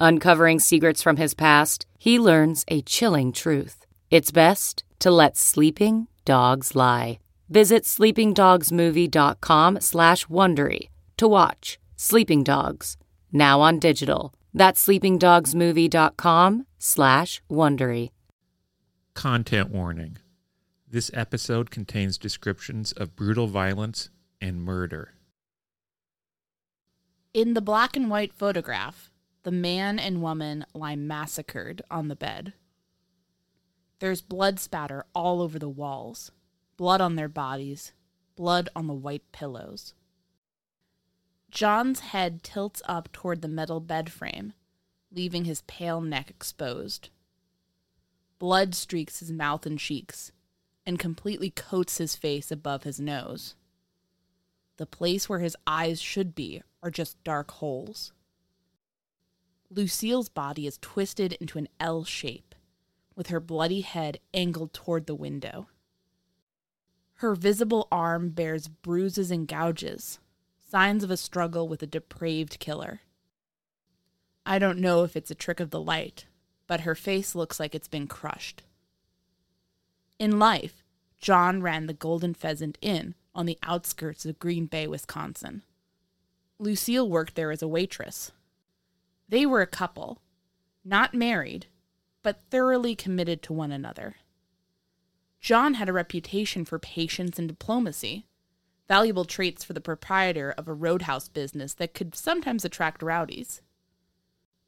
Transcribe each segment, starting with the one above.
Uncovering secrets from his past, he learns a chilling truth. It's best to let sleeping dogs lie. Visit sleepingdogsmovie.com slash Wondery to watch Sleeping Dogs, now on digital. That's sleepingdogsmovie.com slash Wondery. Content warning. This episode contains descriptions of brutal violence and murder. In the black and white photograph, the man and woman lie massacred on the bed. There's blood spatter all over the walls, blood on their bodies, blood on the white pillows. John's head tilts up toward the metal bed frame, leaving his pale neck exposed. Blood streaks his mouth and cheeks and completely coats his face above his nose. The place where his eyes should be are just dark holes. Lucille's body is twisted into an L shape, with her bloody head angled toward the window. Her visible arm bears bruises and gouges, signs of a struggle with a depraved killer. I don't know if it's a trick of the light, but her face looks like it's been crushed. In life, John ran the Golden Pheasant Inn on the outskirts of Green Bay, Wisconsin. Lucille worked there as a waitress. They were a couple, not married, but thoroughly committed to one another. John had a reputation for patience and diplomacy, valuable traits for the proprietor of a roadhouse business that could sometimes attract rowdies.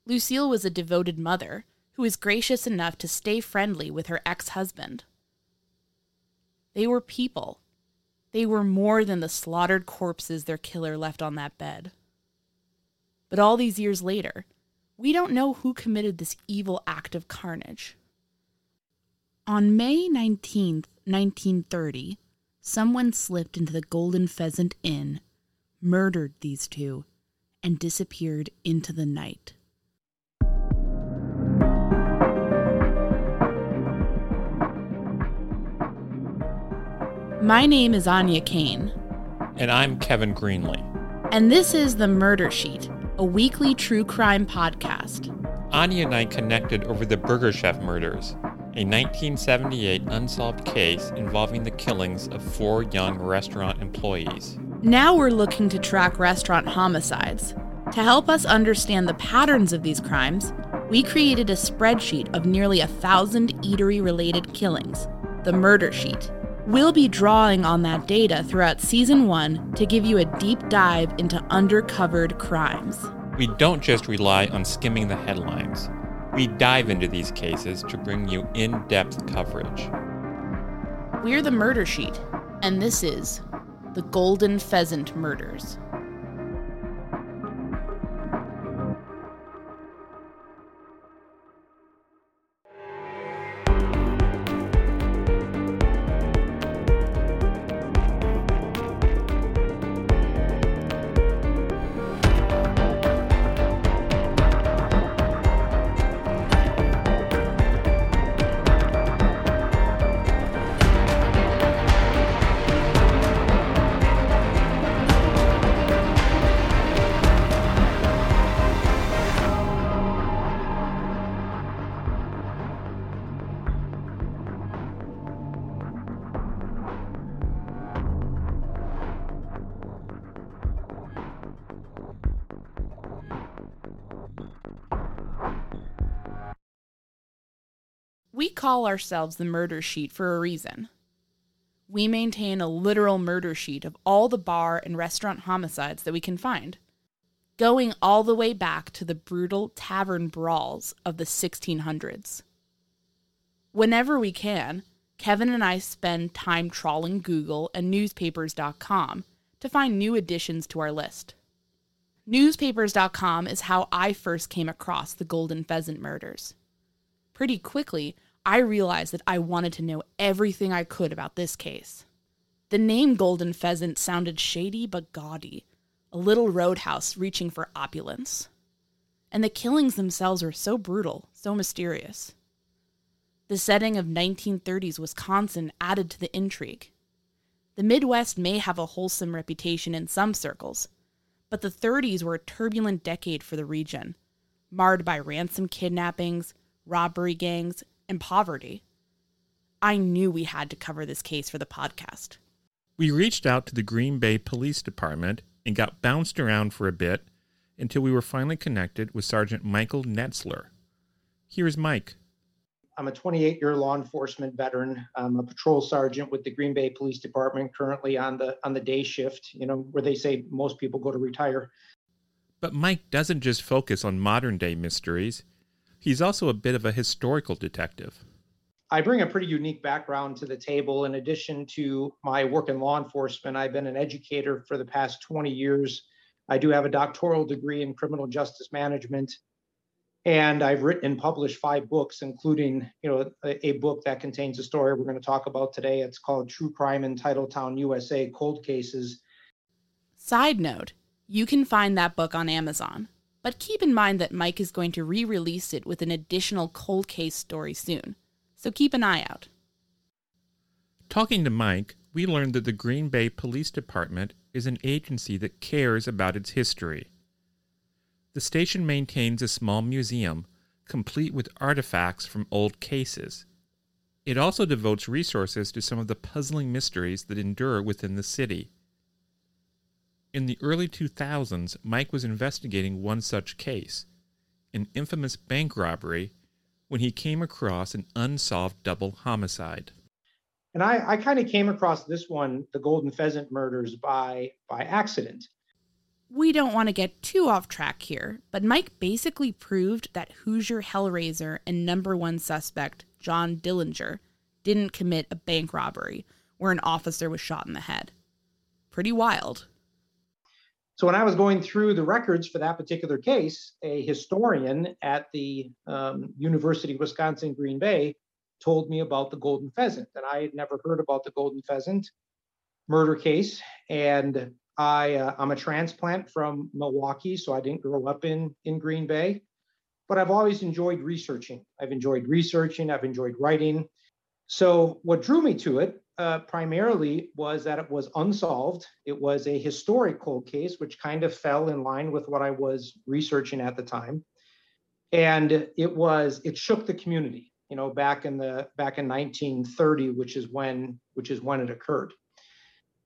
Lucille was a devoted mother who was gracious enough to stay friendly with her ex husband. They were people. They were more than the slaughtered corpses their killer left on that bed. But all these years later, we don't know who committed this evil act of carnage. On May 19th, 1930, someone slipped into the Golden Pheasant Inn, murdered these two, and disappeared into the night. My name is Áine Cain. And I'm Kevin Greenlee. And this is The Murder Sheet, a weekly true crime podcast. Áine and I connected over the Burger Chef murders, a 1978 unsolved case involving the killings of four young restaurant employees. Now we're looking to track restaurant homicides. To help us understand the patterns of these crimes, we created a spreadsheet of nearly a thousand eatery related killings, the murder sheet. We'll be drawing on that data throughout season one to give you a deep dive into undercovered crimes. We don't just rely on skimming the headlines. We dive into these cases to bring you in depth coverage. We're the Murder Sheet, and this is the Golden Pheasant Murders. Call ourselves the murder sheet for a reason. We maintain a literal murder sheet of all the bar and restaurant homicides that we can find, going all the way back to the brutal tavern brawls of the 1600s. Whenever we can, Kevin and I spend time trawling Google and newspapers.com to find new additions to our list. Newspapers.com is how I first came across the Golden Pheasant murders. Pretty quickly, I realized that I wanted to know everything I could about this case. The name Golden Pheasant sounded shady but gaudy, a little roadhouse reaching for opulence. And the killings themselves were so brutal, so mysterious. The setting of 1930s Wisconsin added to the intrigue. The Midwest may have a wholesome reputation in some circles, but the 30s were a turbulent decade for the region, marred by ransom kidnappings, robbery gangs, and poverty. I knew we had to cover this case for the podcast. We reached out to the Green Bay Police Department and got bounced around for a bit until we were finally connected with Sergeant Michael Netzler. Here's Mike. I'm a 28 year law enforcement veteran. I'm a patrol sergeant with the Green Bay Police Department, currently on the on the day shift. You know where they say most people go to retire. But Mike doesn't just focus on modern day mysteries. He's also a bit of a historical detective. I bring a pretty unique background to the table. In addition to my work in law enforcement, I've been an educator for the past 20 years. I do have a doctoral degree in criminal justice management. And I've written and published five books, including, you know, a, a book that contains a story we're going to talk about today. It's called True Crime in Titletown USA Cold Cases. Side note, you can find that book on Amazon. But keep in mind that Mike is going to re release it with an additional cold case story soon, so keep an eye out. Talking to Mike, we learned that the Green Bay Police Department is an agency that cares about its history. The station maintains a small museum, complete with artifacts from old cases. It also devotes resources to some of the puzzling mysteries that endure within the city. In the early 2000s, Mike was investigating one such case, an infamous bank robbery, when he came across an unsolved double homicide. And I, I kind of came across this one, the Golden Pheasant murders, by by accident. We don't want to get too off track here, but Mike basically proved that Hoosier Hellraiser and number one suspect, John Dillinger, didn't commit a bank robbery where an officer was shot in the head. Pretty wild. So when I was going through the records for that particular case, a historian at the um, University of Wisconsin Green Bay told me about the golden pheasant, and I had never heard about the golden pheasant murder case. And I, uh, I'm a transplant from Milwaukee, so I didn't grow up in in Green Bay, but I've always enjoyed researching. I've enjoyed researching. I've enjoyed writing. So what drew me to it uh, primarily was that it was unsolved. It was a historic cold case, which kind of fell in line with what I was researching at the time. And it was, it shook the community, you know, back in the back in 1930, which is when which is when it occurred.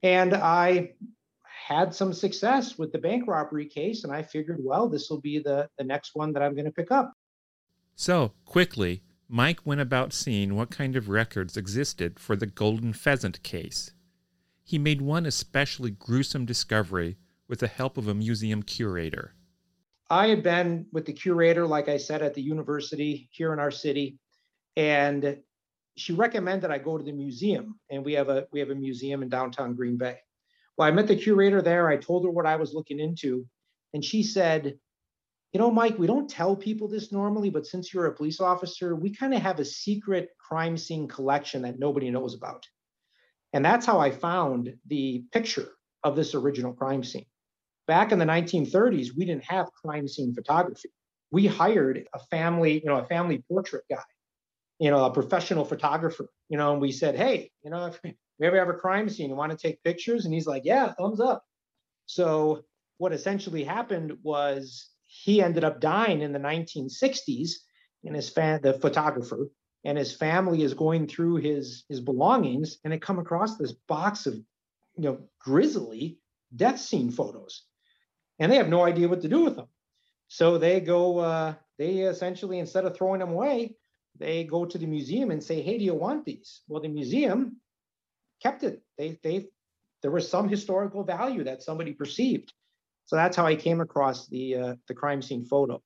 And I had some success with the bank robbery case, and I figured, well, this will be the, the next one that I'm going to pick up. So, quickly, Mike went about seeing what kind of records existed for the Golden Pheasant case. He made one especially gruesome discovery with the help of a museum curator. I had been with the curator, like I said, at the university here in our city, and she recommended I go to the museum, and we have a we have a museum in downtown Green Bay. Well, I met the curator there. I told her what I was looking into, and she said, "You know, Mike, we don't tell people this normally, but since you're a police officer, we kind of have a secret crime scene collection that nobody knows about." And that's how I found the picture of this original crime scene. Back in the 1930s, we didn't have crime scene photography. We hired a family, you know, a family portrait guy you know, a professional photographer, you know, and we said, hey, you know, if we ever have a crime scene, you want to take pictures? And he's like, yeah, thumbs up. So what essentially happened was he ended up dying in the 1960s, and his fan, the photographer, and his family is going through his his belongings, and they come across this box of, you know, grisly death scene photos, and they have no idea what to do with them. So they go, uh, they essentially instead of throwing them away, they go to the museum and say, "Hey, do you want these?" Well, the museum kept it. They they there was some historical value that somebody perceived. So that's how I came across the uh, the crime scene photo.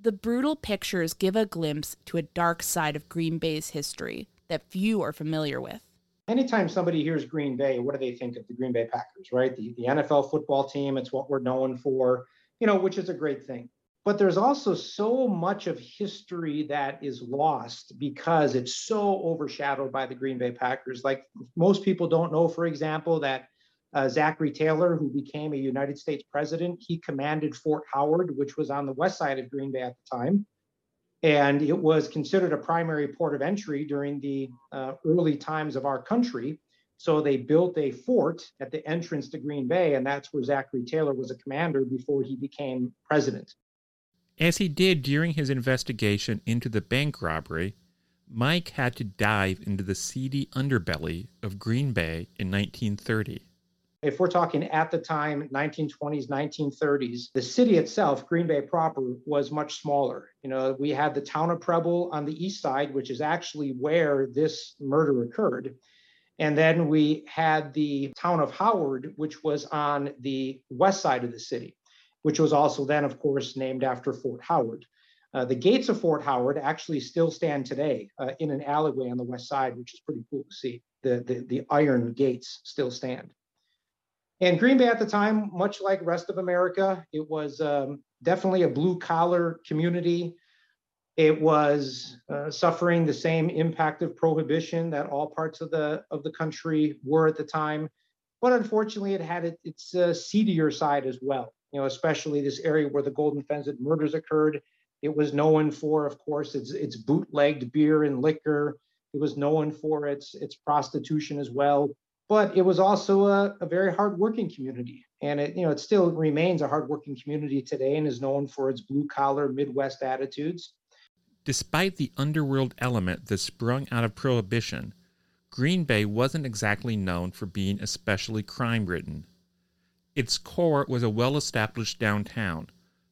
The brutal pictures give a glimpse to a dark side of Green Bay's history that few are familiar with. Anytime somebody hears Green Bay, what do they think of the Green Bay Packers, right? The, the NFL football team, it's what we're known for, you know, which is a great thing but there's also so much of history that is lost because it's so overshadowed by the Green Bay Packers. Like most people don't know, for example, that uh, Zachary Taylor, who became a United States president, he commanded Fort Howard, which was on the west side of Green Bay at the time. And it was considered a primary port of entry during the uh, early times of our country. So they built a fort at the entrance to Green Bay, and that's where Zachary Taylor was a commander before he became president. As he did during his investigation into the bank robbery, Mike had to dive into the seedy underbelly of Green Bay in 1930. If we're talking at the time, 1920s, 1930s, the city itself, Green Bay proper, was much smaller. You know, we had the town of Preble on the east side, which is actually where this murder occurred. And then we had the town of Howard, which was on the west side of the city which was also then, of course, named after Fort Howard. Uh, the gates of Fort Howard actually still stand today uh, in an alleyway on the west side, which is pretty cool to see. The, the, the iron gates still stand. And Green Bay at the time, much like rest of America, it was um, definitely a blue collar community. It was uh, suffering the same impact of prohibition that all parts of the of the country were at the time, but unfortunately, it had it, its uh, seedier side as well you know, especially this area where the Golden Pheasant murders occurred. It was known for, of course, its, its bootlegged beer and liquor. It was known for its, its prostitution as well. But it was also a, a very hardworking community. And it, you know, it still remains a hardworking community today and is known for its blue collar Midwest attitudes. Despite the underworld element that sprung out of Prohibition, Green Bay wasn't exactly known for being especially crime ridden. Its core was a well established downtown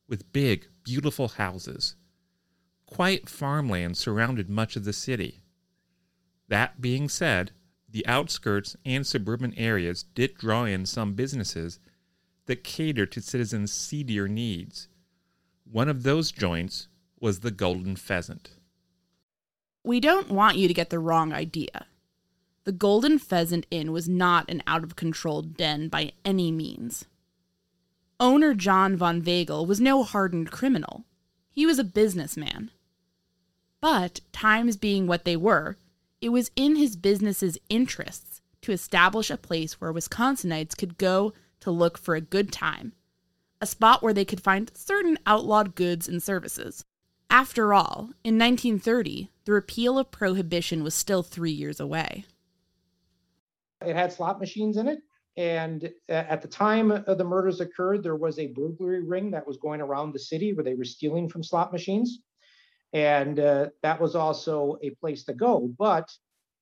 with big, beautiful houses. Quiet farmland surrounded much of the city. That being said, the outskirts and suburban areas did draw in some businesses that catered to citizens' seedier needs. One of those joints was the Golden Pheasant. We don't want you to get the wrong idea. The Golden Pheasant Inn was not an out of control den by any means. Owner John von Vagel was no hardened criminal. He was a businessman. But, times being what they were, it was in his business's interests to establish a place where Wisconsinites could go to look for a good time, a spot where they could find certain outlawed goods and services. After all, in 1930, the repeal of prohibition was still three years away. It had slot machines in it. And uh, at the time the murders occurred, there was a burglary ring that was going around the city where they were stealing from slot machines. And uh, that was also a place to go. But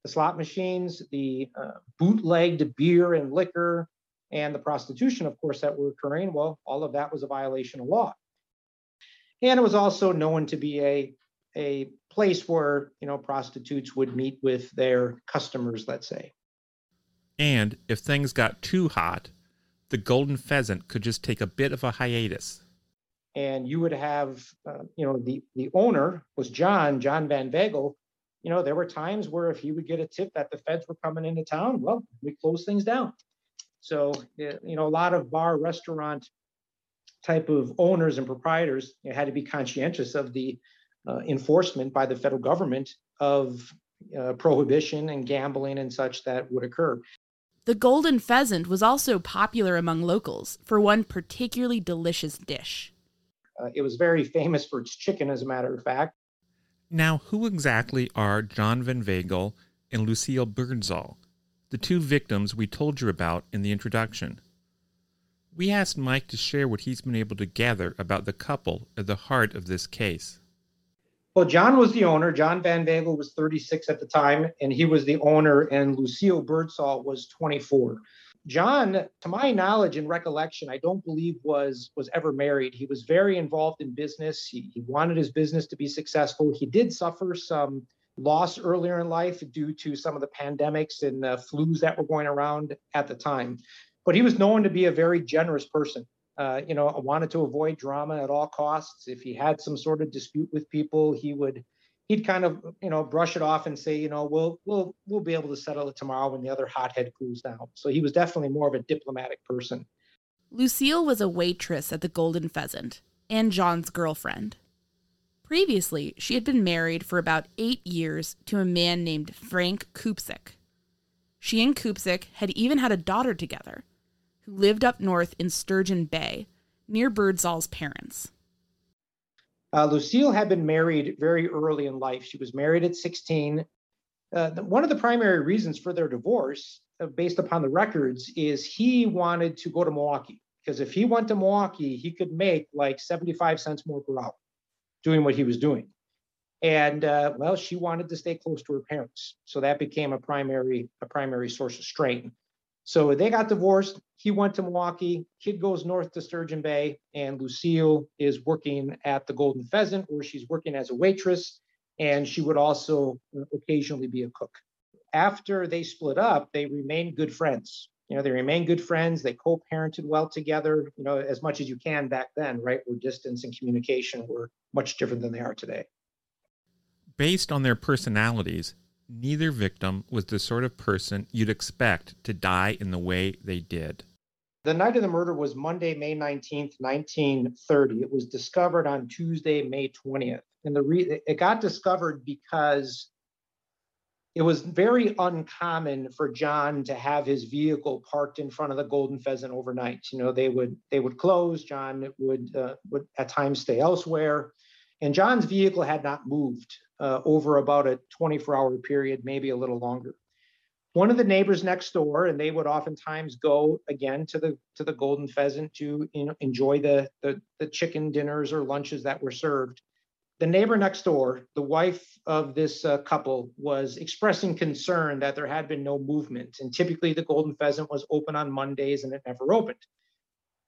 the slot machines, the uh, bootlegged beer and liquor, and the prostitution, of course, that were occurring, well, all of that was a violation of law. And it was also known to be a, a place where, you know, prostitutes would meet with their customers, let's say. And if things got too hot, the golden pheasant could just take a bit of a hiatus. And you would have, uh, you know, the, the owner was John, John Van Vagel. You know, there were times where if he would get a tip that the feds were coming into town, well, we close things down. So, you know, a lot of bar restaurant type of owners and proprietors you know, had to be conscientious of the uh, enforcement by the federal government of uh, prohibition and gambling and such that would occur. The golden pheasant was also popular among locals for one particularly delicious dish. Uh, it was very famous for its chicken, as a matter of fact. Now, who exactly are John Van Vagel and Lucille Birdsall, the two victims we told you about in the introduction? We asked Mike to share what he's been able to gather about the couple at the heart of this case. Well, John was the owner. John Van Vagel was 36 at the time, and he was the owner, and Lucille Birdsall was 24. John, to my knowledge and recollection, I don't believe was was ever married. He was very involved in business. He, he wanted his business to be successful. He did suffer some loss earlier in life due to some of the pandemics and uh, flus that were going around at the time. But he was known to be a very generous person uh, you know, wanted to avoid drama at all costs. If he had some sort of dispute with people, he would he'd kind of you know brush it off and say, you know, we'll we'll we'll be able to settle it tomorrow when the other hothead cools down. So he was definitely more of a diplomatic person. Lucille was a waitress at the Golden Pheasant and John's girlfriend. Previously, she had been married for about eight years to a man named Frank Kupsik. She and Kupsik had even had a daughter together, who lived up north in Sturgeon Bay, near Birdsall's parents. Uh, Lucille had been married very early in life. She was married at 16. Uh, one of the primary reasons for their divorce, uh, based upon the records, is he wanted to go to Milwaukee because if he went to Milwaukee, he could make like 75 cents more per hour doing what he was doing. And uh, well, she wanted to stay close to her parents, so that became a primary a primary source of strain. So they got divorced. He went to Milwaukee. Kid goes north to Sturgeon Bay, and Lucille is working at the Golden Pheasant, where she's working as a waitress, and she would also occasionally be a cook. After they split up, they remained good friends. You know, they remained good friends. They co-parented well together. You know, as much as you can back then, right? Where distance and communication were much different than they are today. Based on their personalities, neither victim was the sort of person you'd expect to die in the way they did. The night of the murder was Monday, May 19th, 1930. It was discovered on Tuesday, May 20th. And the re- it got discovered because it was very uncommon for John to have his vehicle parked in front of the Golden Pheasant overnight. You know, they would they would close. John would uh, would at times stay elsewhere, and John's vehicle had not moved uh, over about a 24 hour period, maybe a little longer. One of the neighbors next door, and they would oftentimes go again to the to the Golden Pheasant to you know, enjoy the, the the chicken dinners or lunches that were served. The neighbor next door, the wife of this uh, couple, was expressing concern that there had been no movement, and typically the Golden Pheasant was open on Mondays and it never opened.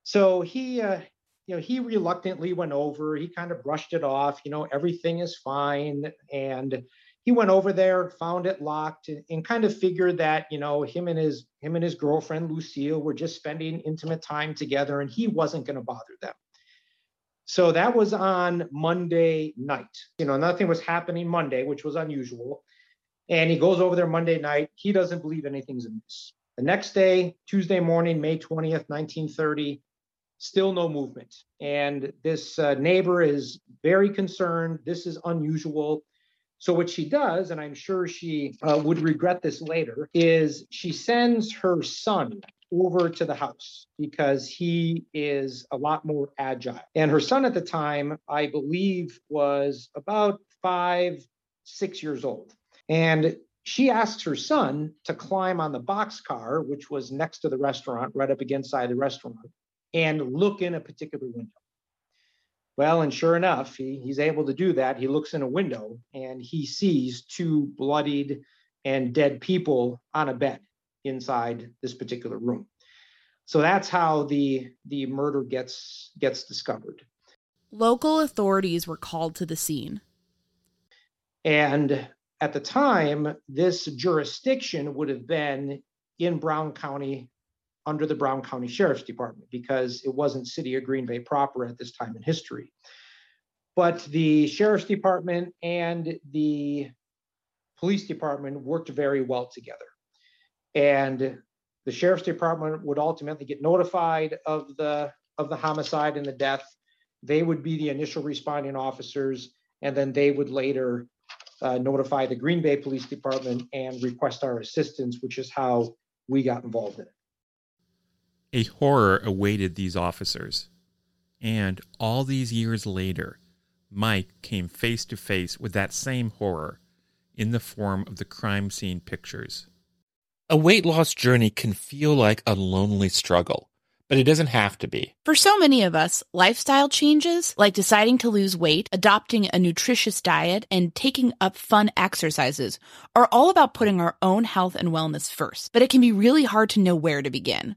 So he uh, you know, he reluctantly went over. He kind of brushed it off. You know, everything is fine. And he went over there, found it locked, and, and, kind of figured that you know him and his him and his girlfriend Lucille were just spending intimate time together, and he wasn't going to bother them. So that was on Monday night. You know, nothing was happening Monday, which was unusual. And he goes over there Monday night. He doesn't believe anything's amiss. The next day, Tuesday morning, May 20th, 1930, still no movement. And this uh, neighbor is very concerned. This is unusual. So, what she does, and I'm sure she uh, would regret this later, is she sends her son over to the house because he is a lot more agile. And her son at the time, I believe, was about five, six years old. And she asks her son to climb on the boxcar, which was next to the restaurant, right up against side of the restaurant, and look in a particular window. Well, and sure enough, he, he's able to do that. He looks in a window and he sees two bloodied and dead people on a bed inside this particular room. So that's how the the murder gets gets discovered. Local authorities were called to the scene. And at the time, this jurisdiction would have been in Brown County under the Brown County Sheriff's Department because it wasn't City of Green Bay proper at this time in history. But the Sheriff's Department and the Police Department worked very well together. And the Sheriff's Department would ultimately get notified of the of the homicide and the death. They would be the initial responding officers, and then they would later uh, notify the Green Bay Police Department and request our assistance, which is how we got involved in it. A horror awaited these officers. And all these years later, Mike came face to face with that same horror in the form of the crime scene pictures. A weight loss journey can feel like a lonely struggle, but it doesn't have to be. For so many of us, lifestyle changes, like deciding to lose weight, adopting a nutritious diet, and taking up fun exercises, are all about putting our own health and wellness first. But it can be really hard to know where to begin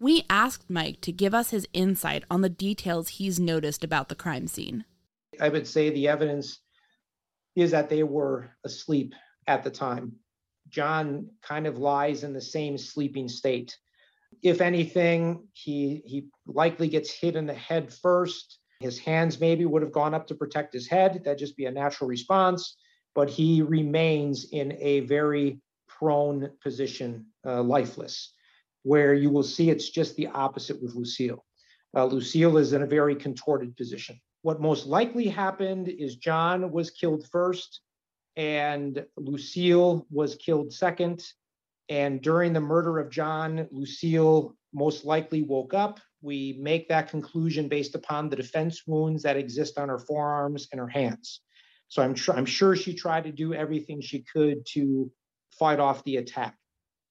We asked Mike to give us his insight on the details he's noticed about the crime scene. I would say the evidence is that they were asleep at the time. John kind of lies in the same sleeping state. If anything, he he likely gets hit in the head first. His hands maybe would have gone up to protect his head. That'd just be a natural response. But he remains in a very prone position, uh, lifeless where you will see it's just the opposite with Lucille. Uh, Lucille is in a very contorted position. What most likely happened is John was killed first and Lucille was killed second. And during the murder of John, Lucille most likely woke up. We make that conclusion based upon the defense wounds that exist on her forearms and her hands. So I'm, tr- I'm sure she tried to do everything she could to fight off the attack.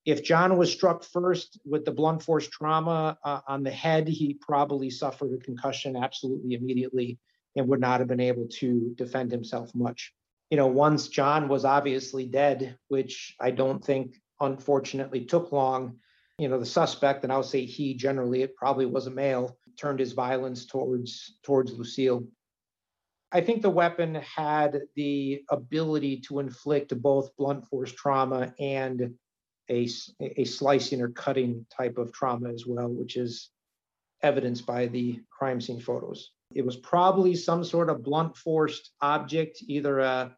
If John was struck first with the blunt force trauma uh, on the head, he probably suffered a concussion absolutely immediately and would not have been able to defend himself much. You know, once John was obviously dead, which I don't think unfortunately took long, you know, the suspect, and I'll say he generally, it probably was a male, turned his violence towards towards Lucille. I think the weapon had the ability to inflict both blunt force trauma and a, a slicing or cutting type of trauma as well, which is evidenced by the crime scene photos. It was probably some sort of blunt forced object, either a,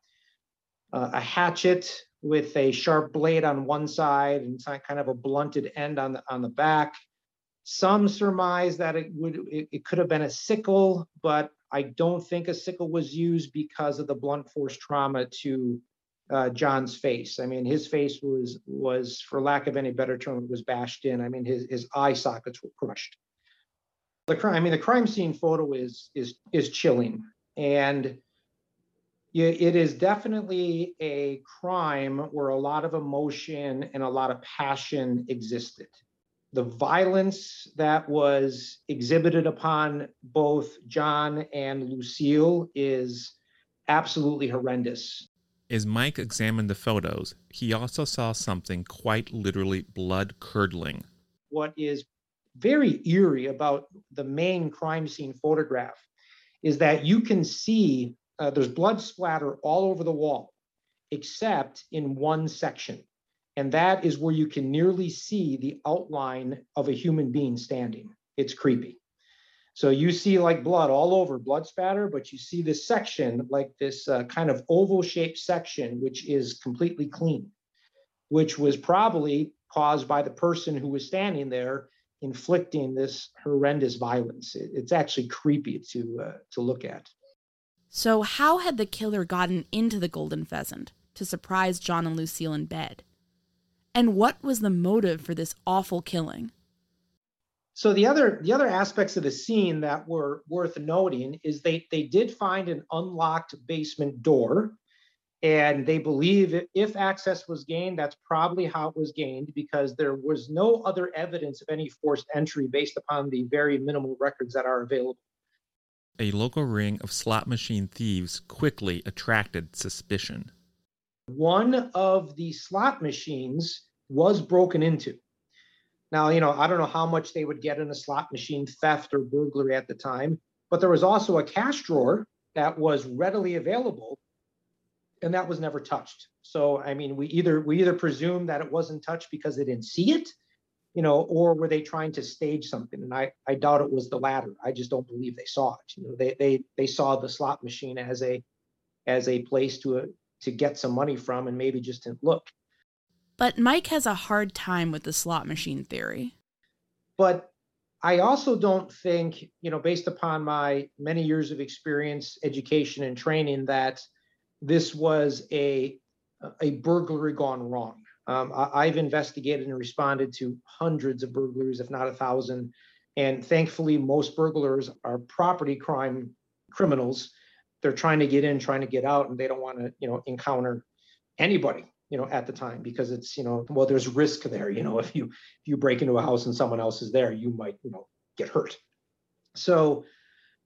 a hatchet with a sharp blade on one side and kind of a blunted end on the, on the back. Some surmise that it would it, it could have been a sickle, but I don't think a sickle was used because of the blunt force trauma to uh, John's face. I mean, his face was was, for lack of any better term, was bashed in. I mean, his his eye sockets were crushed. The crime. I mean, the crime scene photo is is is chilling, and it is definitely a crime where a lot of emotion and a lot of passion existed. The violence that was exhibited upon both John and Lucille is absolutely horrendous. As Mike examined the photos, he also saw something quite literally blood curdling. What is very eerie about the main crime scene photograph is that you can see uh, there's blood splatter all over the wall, except in one section. And that is where you can nearly see the outline of a human being standing. It's creepy. So you see like blood all over, blood spatter, but you see this section, like this uh, kind of oval shaped section, which is completely clean, which was probably caused by the person who was standing there inflicting this horrendous violence. It, it's actually creepy to uh, to look at. So, how had the killer gotten into the golden pheasant to surprise John and Lucille in bed? And what was the motive for this awful killing? So the other the other aspects of the scene that were worth noting is they they did find an unlocked basement door and they believe if access was gained that's probably how it was gained because there was no other evidence of any forced entry based upon the very minimal records that are available a local ring of slot machine thieves quickly attracted suspicion. One of the slot machines was broken into. Now, you know, I don't know how much they would get in a slot machine theft or burglary at the time, but there was also a cash drawer that was readily available and that was never touched. So, I mean, we either we either presume that it wasn't touched because they didn't see it you know, or were they trying to stage something? And I, I doubt it was the latter. I just don't believe they saw it. You know, they they they saw the slot machine as a as a place to to get some money from and maybe just didn't look. But Mike has a hard time with the slot machine theory. But I also don't think, you know, based upon my many years of experience, education, and training, that this was a a burglary gone wrong. Um, I, have investigated and responded to hundreds of burglaries, if not a thousand. And thankfully, most burglars are property crime criminals. They're trying to get in, trying to get out, and they don't want to, you know, encounter anybody, you know, at the time because it's, you know, well, there's risk there. You know, if you if you break into a house and someone else is there, you might, you know, get hurt. So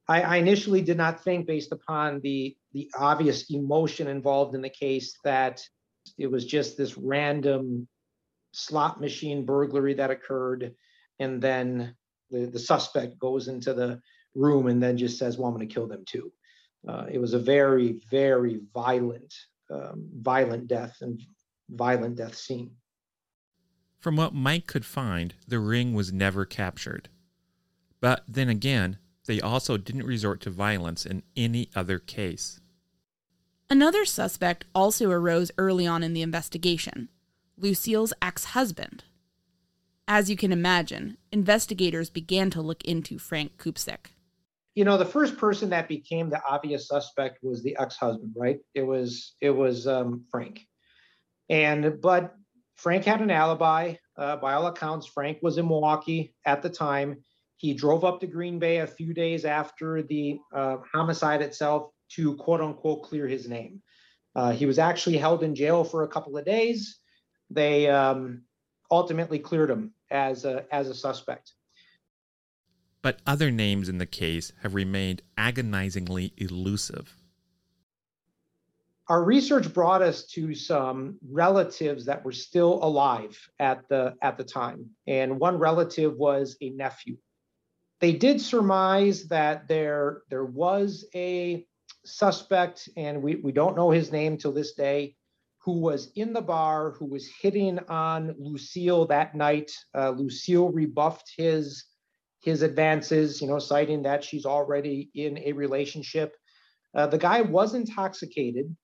I, I initially did not think, based upon the the obvious emotion involved in the case, that it was just this random slot machine burglary that occurred. And then the, the suspect goes into the room and then just says, Well, I'm going to kill them too. Uh, it was a very, very violent, um, violent death and violent death scene. From what Mike could find, the ring was never captured. But then again, they also didn't resort to violence in any other case. Another suspect also arose early on in the investigation Lucille's ex husband. As you can imagine, investigators began to look into Frank Kupsik. You know, the first person that became the obvious suspect was the ex-husband, right? It was it was um, Frank, and but Frank had an alibi. Uh, by all accounts, Frank was in Milwaukee at the time. He drove up to Green Bay a few days after the uh, homicide itself to quote unquote clear his name. Uh, he was actually held in jail for a couple of days. They um, ultimately cleared him as a, as a suspect. But other names in the case have remained agonizingly elusive. Our research brought us to some relatives that were still alive at the at the time, and one relative was a nephew. They did surmise that there there was a suspect, and we, we don't know his name till this day, who was in the bar, who was hitting on Lucille that night. Uh, Lucille rebuffed his his advances, you know, citing that she's already in a relationship. Uh, the guy was intoxicated.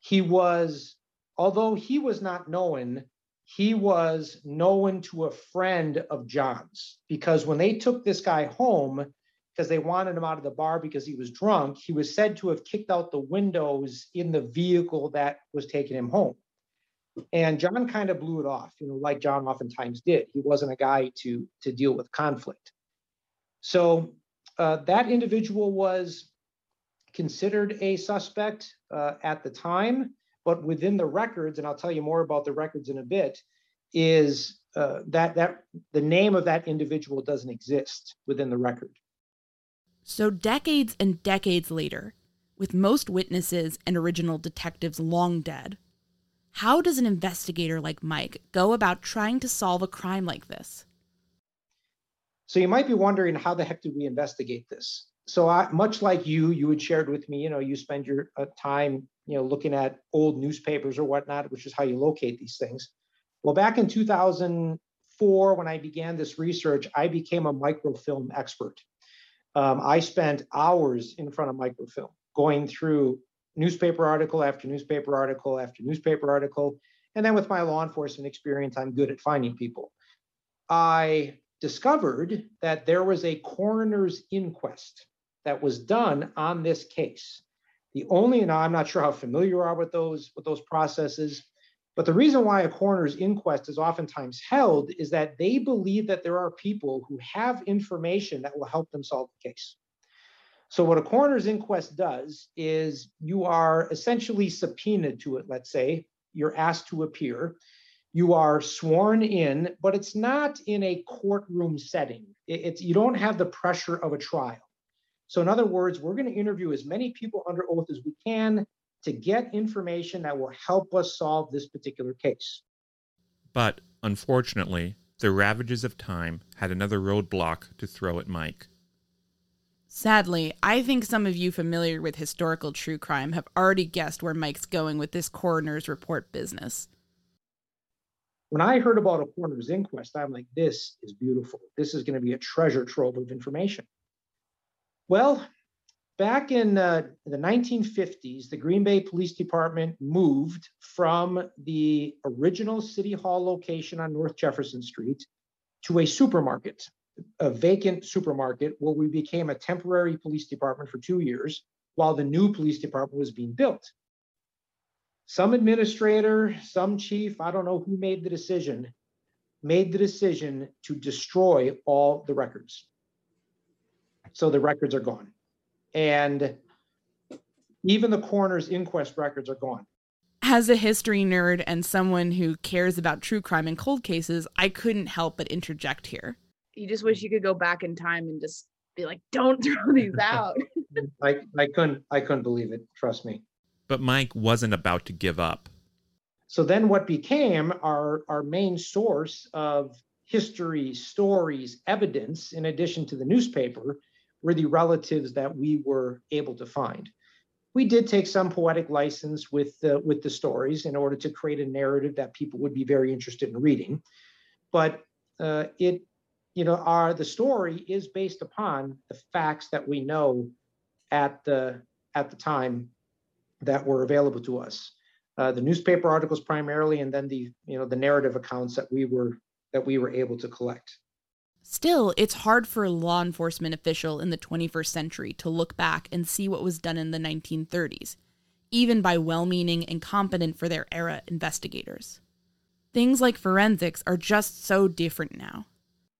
He was, although he was not known, he was known to a friend of John's because when they took this guy home, because they wanted him out of the bar because he was drunk. He was said to have kicked out the windows in the vehicle that was taking him home. And John kind of blew it off, you know, like John oftentimes did. He wasn't a guy to to deal with conflict. So uh, that individual was considered a suspect uh, at the time, but within the records, and I'll tell you more about the records in a bit, is uh, that that the name of that individual doesn't exist within the record. So, decades and decades later, with most witnesses and original detectives long dead, how does an investigator like Mike go about trying to solve a crime like this? So, you might be wondering how the heck did we investigate this? So, I, much like you, you had shared with me, you know, you spend your uh, time, you know, looking at old newspapers or whatnot, which is how you locate these things. Well, back in 2004, when I began this research, I became a microfilm expert um, I spent hours in front of microfilm going through newspaper article after newspaper article after newspaper article. And then with my law enforcement experience, I'm good at finding people. I discovered that there was a coroner's inquest that was done on this case. The only, and I'm not sure how familiar you are with those with those processes, but the reason why a coroner's inquest is oftentimes held is that they believe that there are people who have information that will help them solve the case. So, what a coroner's inquest does is you are essentially subpoenaed to it, let's say, you're asked to appear. You are sworn in, but it's not in a courtroom setting. It's you don't have the pressure of a trial. So, in other words, we're going to interview as many people under oath as we can to get information that will help us solve this particular case. But unfortunately, the ravages of time had another roadblock to throw at Mike. Sadly, I think some of you familiar with historical true crime have already guessed where Mike's going with this coroner's report business. When I heard about a coroner's inquest, I'm like, this is beautiful. This is going to be a treasure trove of information. Well, back in uh, the 1950s, the Green Bay Police Department moved from the original City Hall location on North Jefferson Street to a supermarket, a vacant supermarket, where we became a temporary police department for two years while the new police department was being built. Some administrator, some chief, I don't know who made the decision, made the decision to destroy all the records. So the records are gone and even the coroner's inquest records are gone. As a history nerd and someone who cares about true crime and cold cases, I couldn't help but interject here. You just wish you could go back in time and just be like, "Don't throw these out." I I couldn't I couldn't believe it. Trust me. But Mike wasn't about to give up. So then, what became our our main source of history, stories, evidence, in addition to the newspaper, were the relatives that we were able to find. We did take some poetic license with the, with the stories in order to create a narrative that people would be very interested in reading, but uh, it, you know, our the story is based upon the facts that we know at the at the time that were available to us. Uh, the newspaper articles primarily, and then the you know the narrative accounts that we were that we were able to collect. Still, it's hard for a law enforcement official in the 21st century to look back and see what was done in the 1930s, even by well meaning and competent for their era investigators. Things like forensics are just so different now.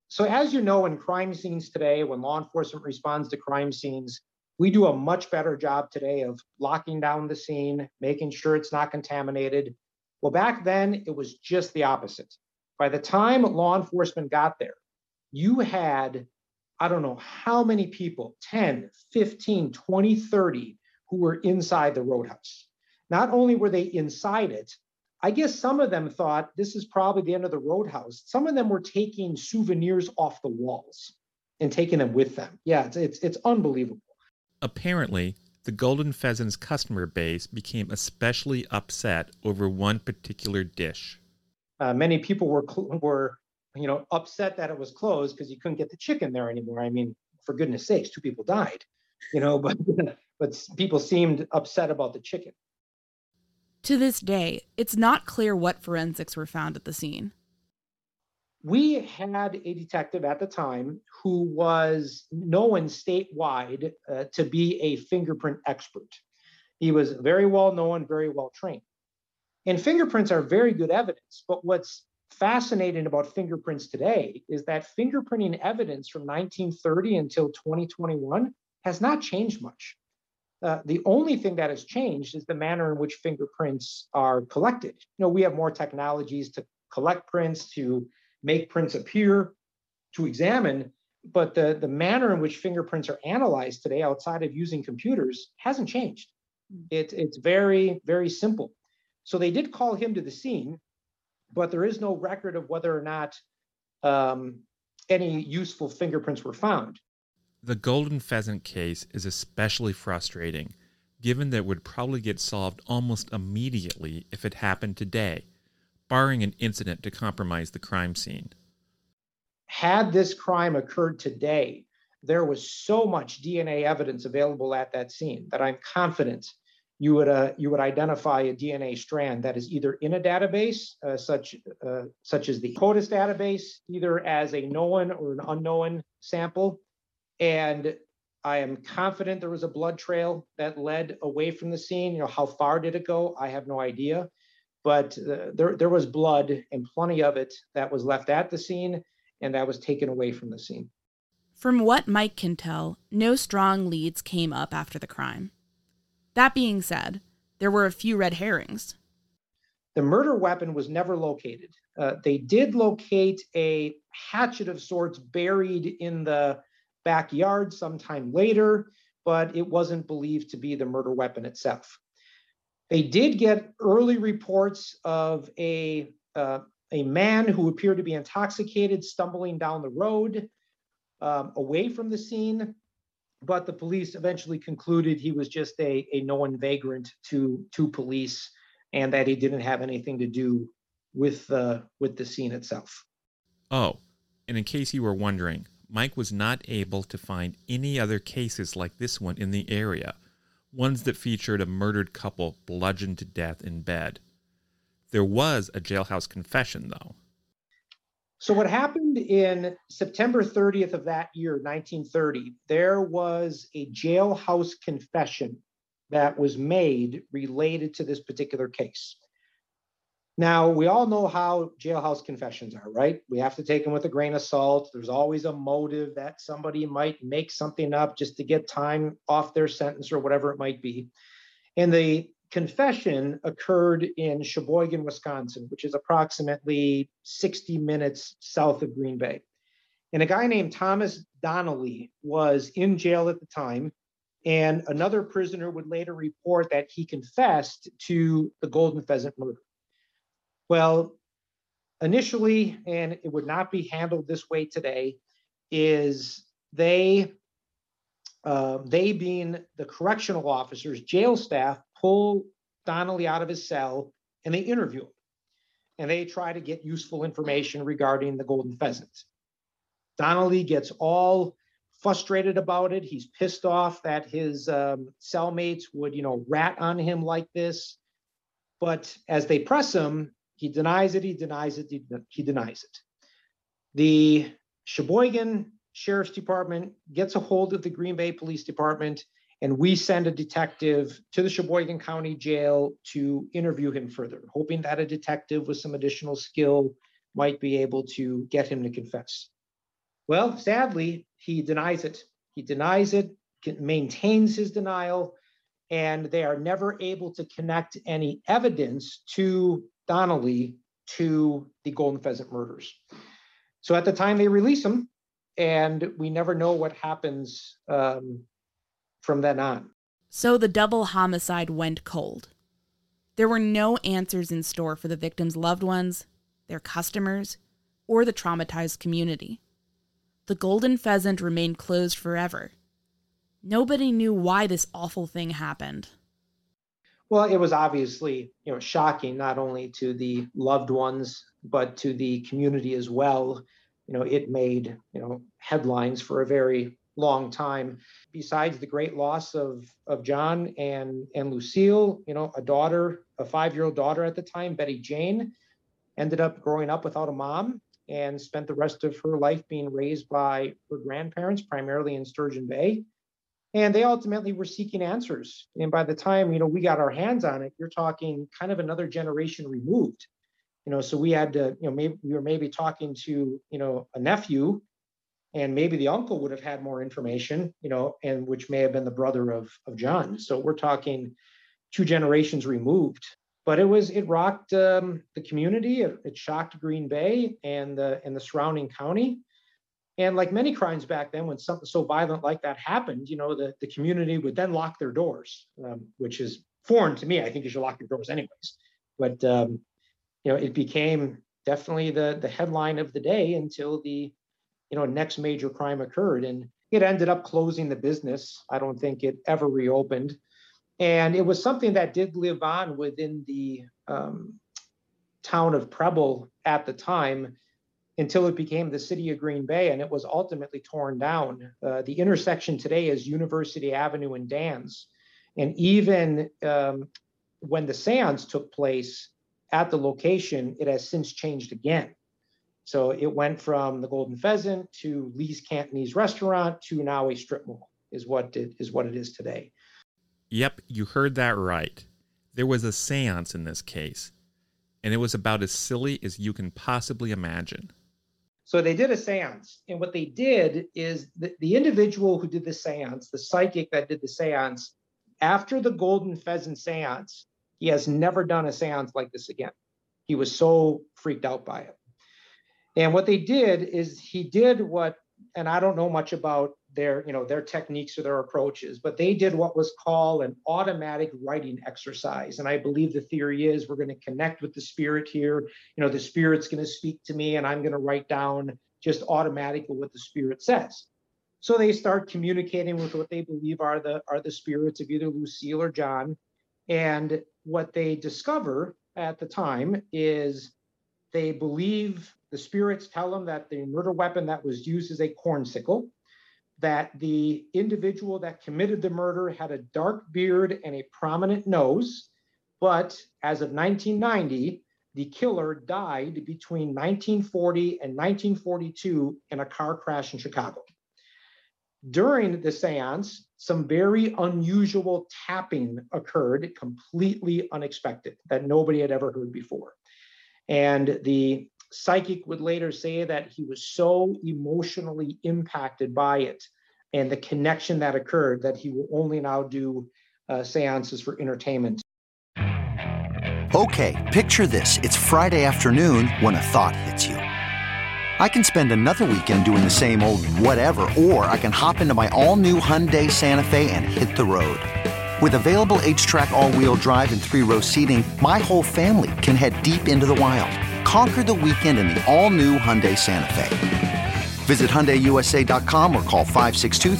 So, as you know, in crime scenes today, when law enforcement responds to crime scenes, we do a much better job today of locking down the scene, making sure it's not contaminated. Well, back then, it was just the opposite By the time law enforcement got there, you had, I don't know how many people 10, 15, 20, 30 who were inside the roadhouse. Not only were they inside it, I guess some of them thought this is probably the end of the roadhouse. Some of them were taking souvenirs off the walls and taking them with them. Yeah, it's it's, it's unbelievable. Apparently, the Golden Pheasant's customer base became especially upset over one particular dish. Uh, many people were were you know upset that it was closed because you couldn't get the chicken there anymore. I mean, for goodness sakes, two people died, you know, but but people seemed upset about the chicken. To this day, it's not clear what forensics were found at the scene. We had a detective at the time who was known statewide uh, to be a fingerprint expert. He was very well known, very well trained. And fingerprints are very good evidence. But what's fascinating about fingerprints today is that fingerprinting evidence from 1930 until 2021 has not changed much. Uh, the only thing that has changed is the manner in which fingerprints are collected. You know, we have more technologies to collect prints, to make prints appear, to examine, but the, the manner in which fingerprints are analyzed today outside of using computers hasn't changed. Hmm. It, it's very, very simple. So they did call him to the scene, but there is no record of whether or not um, any useful fingerprints were found. The golden pheasant case is especially frustrating, given that it would probably get solved almost immediately if it happened today, barring an incident to compromise the crime scene. Had this crime occurred today, there was so much DNA evidence available at that scene that I'm confident you would uh, you would identify a DNA strand that is either in a database uh, such uh, such as the CODIS database, either as a known or an unknown sample, and I am confident there was a blood trail that led away from the scene. You know, how far did it go? I have no idea. But uh, there, there was blood and plenty of it that was left at the scene and that was taken away from the scene. From what Mike can tell, no strong leads came up after the crime. That being said, there were a few red herrings. The murder weapon was never located. Uh, they did locate a hatchet of sorts buried in the backyard sometime later, but it wasn't believed to be the murder weapon itself. They did get early reports of a, uh, a man who appeared to be intoxicated stumbling down the road um, away from the scene, but the police eventually concluded he was just a, a known vagrant to, to police and that he didn't have anything to do with, uh, with the scene itself. Oh, and in case you were wondering, Mike was not able to find any other cases like this one in the area, ones that featured a murdered couple bludgeoned to death in bed. There was a jailhouse confession, though. So, what happened in September 30th of that year, 1930, there was a jailhouse confession that was made related to this particular case. Now, we all know how jailhouse confessions are, right? We have to take them with a grain of salt. There's always a motive that somebody might make something up just to get time off their sentence or whatever it might be. And the confession occurred in Sheboygan, Wisconsin, which is approximately 60 minutes south of Green Bay. And a guy named Thomas Donnelly was in jail at the time. And another prisoner would later report that he confessed to the Golden Pheasant murder. Well, initially, and it would not be handled this way today, is they, uh, they being the correctional officers, jail staff, pull Donnelly out of his cell and they interview him. And they try to get useful information regarding the golden pheasant. Donnelly gets all frustrated about it. He's pissed off that his um, cellmates would, you know, rat on him like this. But as they press him, he denies it, he denies it, he, he denies it. The Sheboygan Sheriff's Department gets a hold of the Green Bay Police Department, and we send a detective to the Sheboygan County Jail to interview him further, hoping that a detective with some additional skill might be able to get him to confess. Well, sadly, he denies it. He denies it, maintains his denial, and they are never able to connect any evidence to Donnelly to the Golden Pheasant murders. So at the time they release him, and we never know what happens um, from then on. So the double homicide went cold. There were no answers in store for the victims' loved ones, their customers, or the traumatized community. The Golden Pheasant remained closed forever. Nobody knew why this awful thing happened. Well, it was obviously, you know, shocking not only to the loved ones but to the community as well. You know, it made, you know, headlines for a very long time. Besides the great loss of of John and and Lucille, you know, a daughter, a five-year-old daughter at the time, Betty Jane, ended up growing up without a mom and spent the rest of her life being raised by her grandparents, primarily in Sturgeon Bay. And they ultimately were seeking answers. And by the time, you know, we got our hands on it, you're talking kind of another generation removed. You know, so we had to, you know, maybe we were maybe talking to, you know, a nephew and maybe the uncle would have had more information, you know, and which may have been the brother of of John. So we're talking two generations removed. But it was it rocked um, the community. It, it shocked Green Bay and the and the surrounding county. And like many crimes back then, when something so violent like that happened, you know, the, the community would then lock their doors, um, which is foreign to me. I think you should lock your doors anyways. But um, you know, it became definitely the the headline of the day until the you know next major crime occurred, and it ended up closing the business. I don't think it ever reopened, and it was something that did live on within the um, town of Preble at the time until it became the city of Green Bay and it was ultimately torn down. Uh, the intersection today is University Avenue and Danz. And even um, when the seance took place at the location, it has since changed again. So it went from the Golden Pheasant to Lee's Cantonese restaurant to now a strip mall, is what it is what it is today. Yep, you heard that right. There was a seance in this case, and it was about as silly as you can possibly imagine. So they did a seance. And what they did is the, the individual who did the seance, the psychic that did the seance, after the Golden Pheasant seance, he has never done a seance like this again. He was so freaked out by it. And what they did is he did what, and I don't know much about their, you know, their techniques or their approaches, but they did what was called an automatic writing exercise. And I believe the theory is we're going to connect with the spirit here. You know, the spirit's going to speak to me and I'm going to write down just automatically what the spirit says. So they start communicating with what they believe are the are the spirits of either Lucille or John. And what they discover at the time is they believe the spirits tell them that the murder weapon that was used is a corn sickle that the individual that committed the murder had a dark beard and a prominent nose. But as of 1990, the killer died between 1940 and 1942 in a car crash in Chicago. During the seance, some very unusual tapping occurred, completely unexpected, that nobody had ever heard before. And the psychic would later say that he was so emotionally impacted by it and the connection that occurred that he will only now do uh, seances for entertainment. Okay, picture this. It's Friday afternoon when a thought hits you. I can spend another weekend doing the same old whatever, or I can hop into my all new Hyundai Santa Fe and hit the road. With available HTRAC, all wheel drive, and three row seating, my whole family can head deep into the wild. Conquer the weekend in the all new Hyundai Santa Fe. Visit HyundaiUSA.com or call 562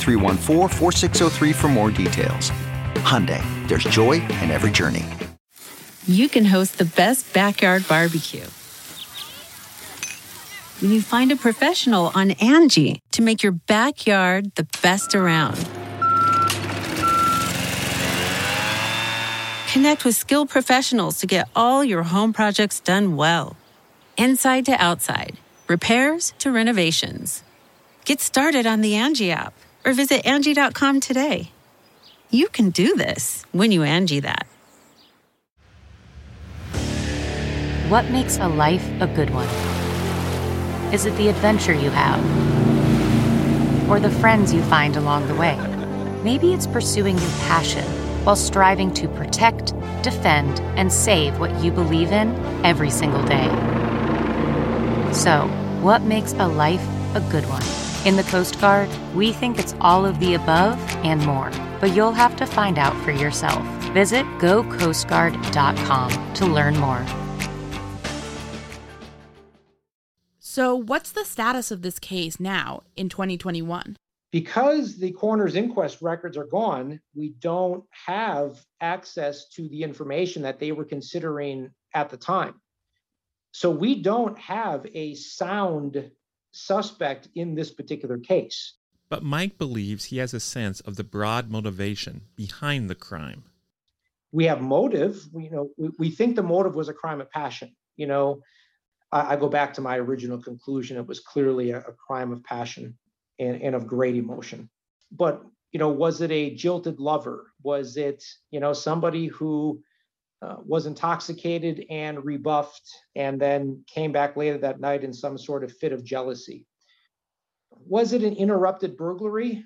for more details. Hyundai, there's joy in every journey. You can host the best backyard barbecue. When you find a professional on Angie to make your backyard the best around. Connect with skilled professionals to get all your home projects done well. Inside to outside repairs to renovations. Get started on the Angie app or visit Angie.com today. You can do this when you Angie that. What makes a life a good one? Is it the adventure you have? Or the friends you find along the way? Maybe it's pursuing your passion while striving to protect, defend, and save what you believe in every single day. So, what makes a life a good one? In the Coast Guard, we think it's all of the above and more, but you'll have to find out for yourself. Visit gocoastguard.com to learn more. So, what's the status of this case now in 2021? Because the coroner's inquest records are gone, we don't have access to the information that they were considering at the time. So, we don't have a sound suspect in this particular case. But Mike believes he has a sense of the broad motivation behind the crime. We have motive. We, you know, we, we think the motive was a crime of passion. You know, I, I go back to my original conclusion. It was clearly a, a crime of passion and, and of great emotion. But you know, was it a jilted lover? Was it you know somebody who uh, was intoxicated and rebuffed and then came back later that night in some sort of fit of jealousy? Was it an interrupted burglary?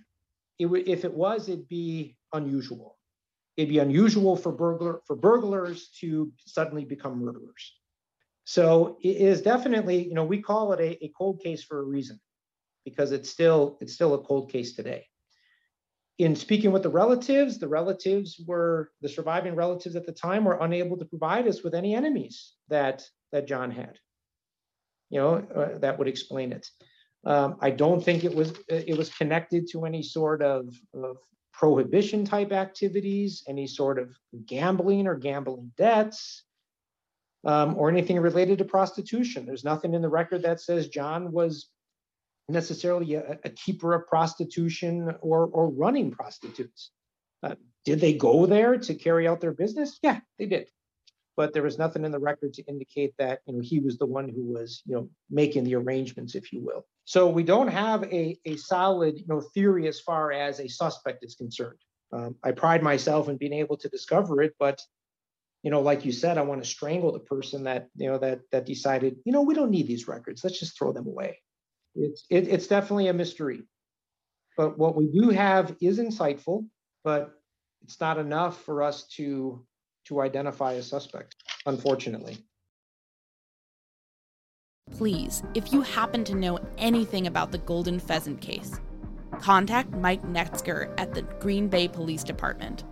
It w- if it was, it'd be unusual. It'd be unusual for burglar for burglars to suddenly become murderers. So it is definitely, you know, we call it a, a cold case for a reason, because it's still it's still a cold case today. In speaking with the relatives, the relatives were the surviving relatives at the time were unable to provide us with any enemies that that John had. You know, uh, that would explain it. Um, I don't think it was it was connected to any sort of, of prohibition type activities, any sort of gambling or gambling debts, um, or anything related to prostitution. There's nothing in the record that says John was necessarily a, a keeper of prostitution or, or running prostitutes. Uh, did they go there to carry out their business? Yeah, they did. But there was nothing in the record to indicate that you know he was the one who was you know making the arrangements, if you will. So we don't have a, a solid you know theory as far as a suspect is concerned. Um, I pride myself in being able to discover it, but you know, like you said, I want to strangle the person that you know that that decided, you know, we don't need these records. Let's just throw them away. It's it, it's definitely a mystery. But what we do have is insightful, but it's not enough for us to to identify a suspect, unfortunately. Please, if you happen to know anything about the Golden Pheasant case, contact Mike Knetzger at the Green Bay Police Department.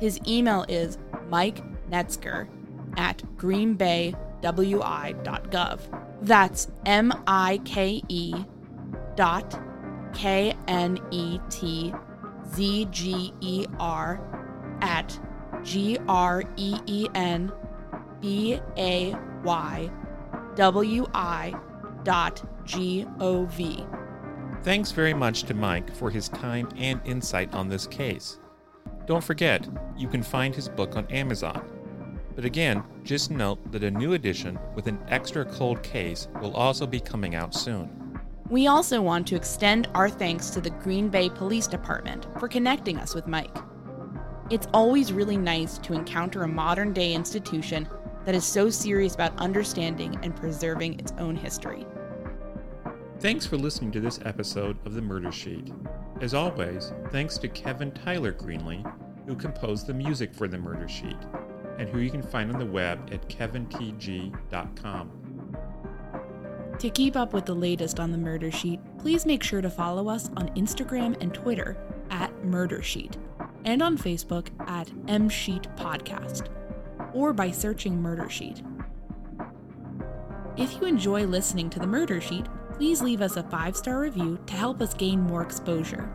His email is mike Knetzger at greenbaywi.gov. That's M I K E dot K N E T Z G E R at G R E E N B A Y W I dot G O V. Thanks very much to Mike for his time and insight on this case. Don't forget, you can find his book on Amazon. But again, just note that a new edition with an extra cold case will also be coming out soon. We also want to extend our thanks to the Green Bay Police Department for connecting us with Mike. It's always really nice to encounter a modern day institution that is so serious about understanding and preserving its own history. Thanks for listening to this episode of The Murder Sheet. As always, thanks to Kevin Tyler Greenlee, who composed the music for The Murder Sheet, and who you can find on the web at kevintg.com. To keep up with the latest on the Murder Sheet, please make sure to follow us on Instagram and Twitter at Murder Sheet, and on Facebook at M Sheet Podcast, or by searching Murder Sheet. If you enjoy listening to the Murder Sheet, please leave us a five star review to help us gain more exposure.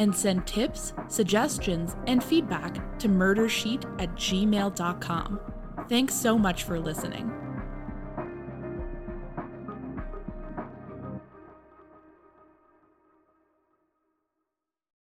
And send tips, suggestions, and feedback to murdersheet at gmail.com. Thanks so much for listening.